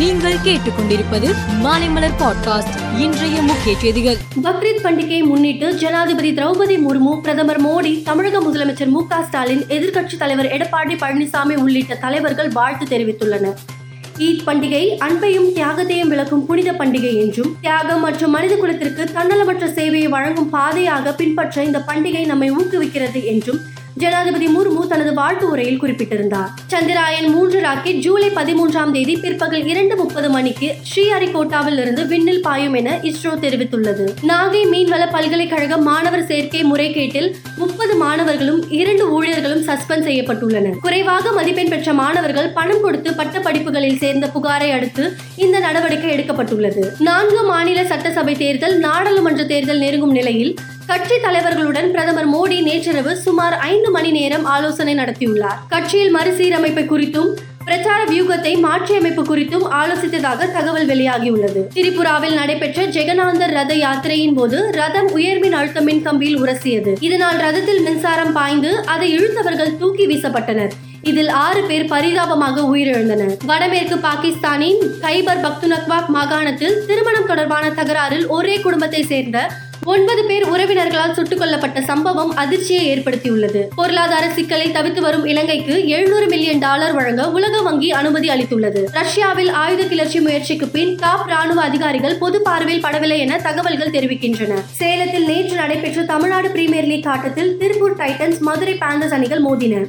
நீங்கள் கேட்டுக்கொண்டிருப்பது மாலைமலர் பாட்காஸ்ட். இன்றைய முக்கிய செய்திகள். பக்ரீத் பண்டிகையை முன்னிட்டு ஜனாதிபதி திரௌபதி முர்மு பிரதமர் மோடி தமிழக முதலமைச்சர் மு ஸ்டாலின் எதிர்க்கட்சித் தலைவர் எடப்பாடி பழனிசாமி உள்ளிட்ட தலைவர்கள் வாழ்த்து தெரிவித்துள்ளனர். ஈத் பண்டிகை அன்பையும் தியாகத்தையும் விளக்கும் புனித பண்டிகை என்றும் தியாகம் மற்றும் மனித குலத்திற்கு தன்னலமற்ற சேவையை வழங்கும் பாதையாக பின்பற்ற இந்த பண்டிகை நம்மை ஊக்குவிக்கிறது என்றும் ஜனாதிபதி முர்மு தனது வாழ்த்து உரையில் குறிப்பிட்டிருந்தார். சந்திராயன் மூன்று ராக்கெட் ஜூலை பதிமூன்றாம் தேதி பிற்பகல் இரண்டு முப்பது மணிக்கு ஸ்ரீஹரிகோட்டாவில் இருந்து விண்ணில் பாயும் என இஸ்ரோ தெரிவித்துள்ளது. நாகை மீன்வள பல்கலைக்கழக மாணவர் சேர்க்கை முறைகேட்டில் முப்பது மாணவர்களும் இரண்டு ஊழியர்களும் சஸ்பெண்ட் செய்யப்பட்டுள்ளனர். குறைவாக மதிப்பெண் பெற்ற மாணவர்கள் பணம் கொடுத்து பட்ட படிப்புகளில் சேர்ந்த புகாரை அடுத்து இந்த நடவடிக்கை எடுக்கப்பட்டுள்ளது. நான்கு மாநில சட்டசபை தேர்தல் நாடாளுமன்ற தேர்தல் நெருங்கும் நிலையில் கட்சி தலைவர்களுடன் பிரதமர் மோடி நேற்றிரவு சுமார் ஐந்து மணி நேரம் ஆலோசனை நடத்தியுள்ளார். கட்சியில் மறுசீரமைப்பு குறித்தும் பிரச்சார வியூகத்தை மாற்றியமைப்பு குறித்தும் ஆலோசித்ததாக தகவல் வெளியாகியுள்ளது. திரிபுராவில் நடைபெற்ற ஜெகநாதர் ரத யாத்திரையின் போது ரதம் உயர்மின் அழுத்த மின் கம்பியில் உரசியது. இதனால் ரதத்தில் மின்சாரம் பாய்ந்து அதை இழுத்தவர்கள் தூக்கி வீசப்பட்டனர். இதில் ஆறு பேர் பரிதாபமாக உயிரிழந்தனர். வடமேற்கு பாகிஸ்தானின் கைபர் பக்துனக்வாக் மாகாணத்தில் திருமணம் தொடர்பான தகராறில் ஒரே குடும்பத்தை சேர்ந்த ஒன்பது பேர் உறவினர்களால் சுட்டுக் கொல்லப்பட்ட சம்பவம் அதிர்ச்சியை ஏற்படுத்தியுள்ளது. பொருளாதார சிக்கலை தவித்து வரும் இலங்கைக்கு எழுநூறு மில்லியன் டாலர் வழங்க உலக வங்கி அனுமதி அளித்துள்ளது. ரஷ்யாவில் ஆயுத கிளர்ச்சி முயற்சிக்கு பின் டாப் ராணுவ அதிகாரிகள் பொது பார்வையில் படவில்லை என தகவல்கள் தெரிவிக்கின்றன. சேலத்தில் நேற்று நடைபெற்ற தமிழ்நாடு பிரீமியர் லீக் ஆட்டத்தில் திருப்பூர் டைட்டன்ஸ் மதுரை பேந்தர்ஸ் அணிகள் மோதின.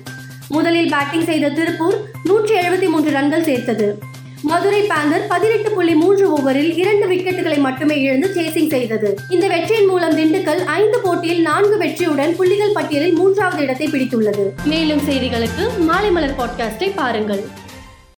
முதலில் பேட்டிங் செய்த திருப்பூர் நூற்றி எழுபத்தி மூன்று ரன்கள் சேர்த்தது. மதுரை பேந்தர் பதினெட்டு புள்ளி மூன்று ஓவரில் இரண்டு விக்கெட்டுகளை மட்டுமே இழந்து சேசிங் செய்தது. இந்த வெற்றியின் மூலம் திண்டுக்கல் ஐந்து போட்டியில் நான்கு வெற்றியுடன் புள்ளிகள் பட்டியலில் மூன்றாவது இடத்தை பிடித்துள்ளது. மேலும் செய்திகளுக்கு மாலை மலர் பாட்காஸ்டை பாருங்கள்.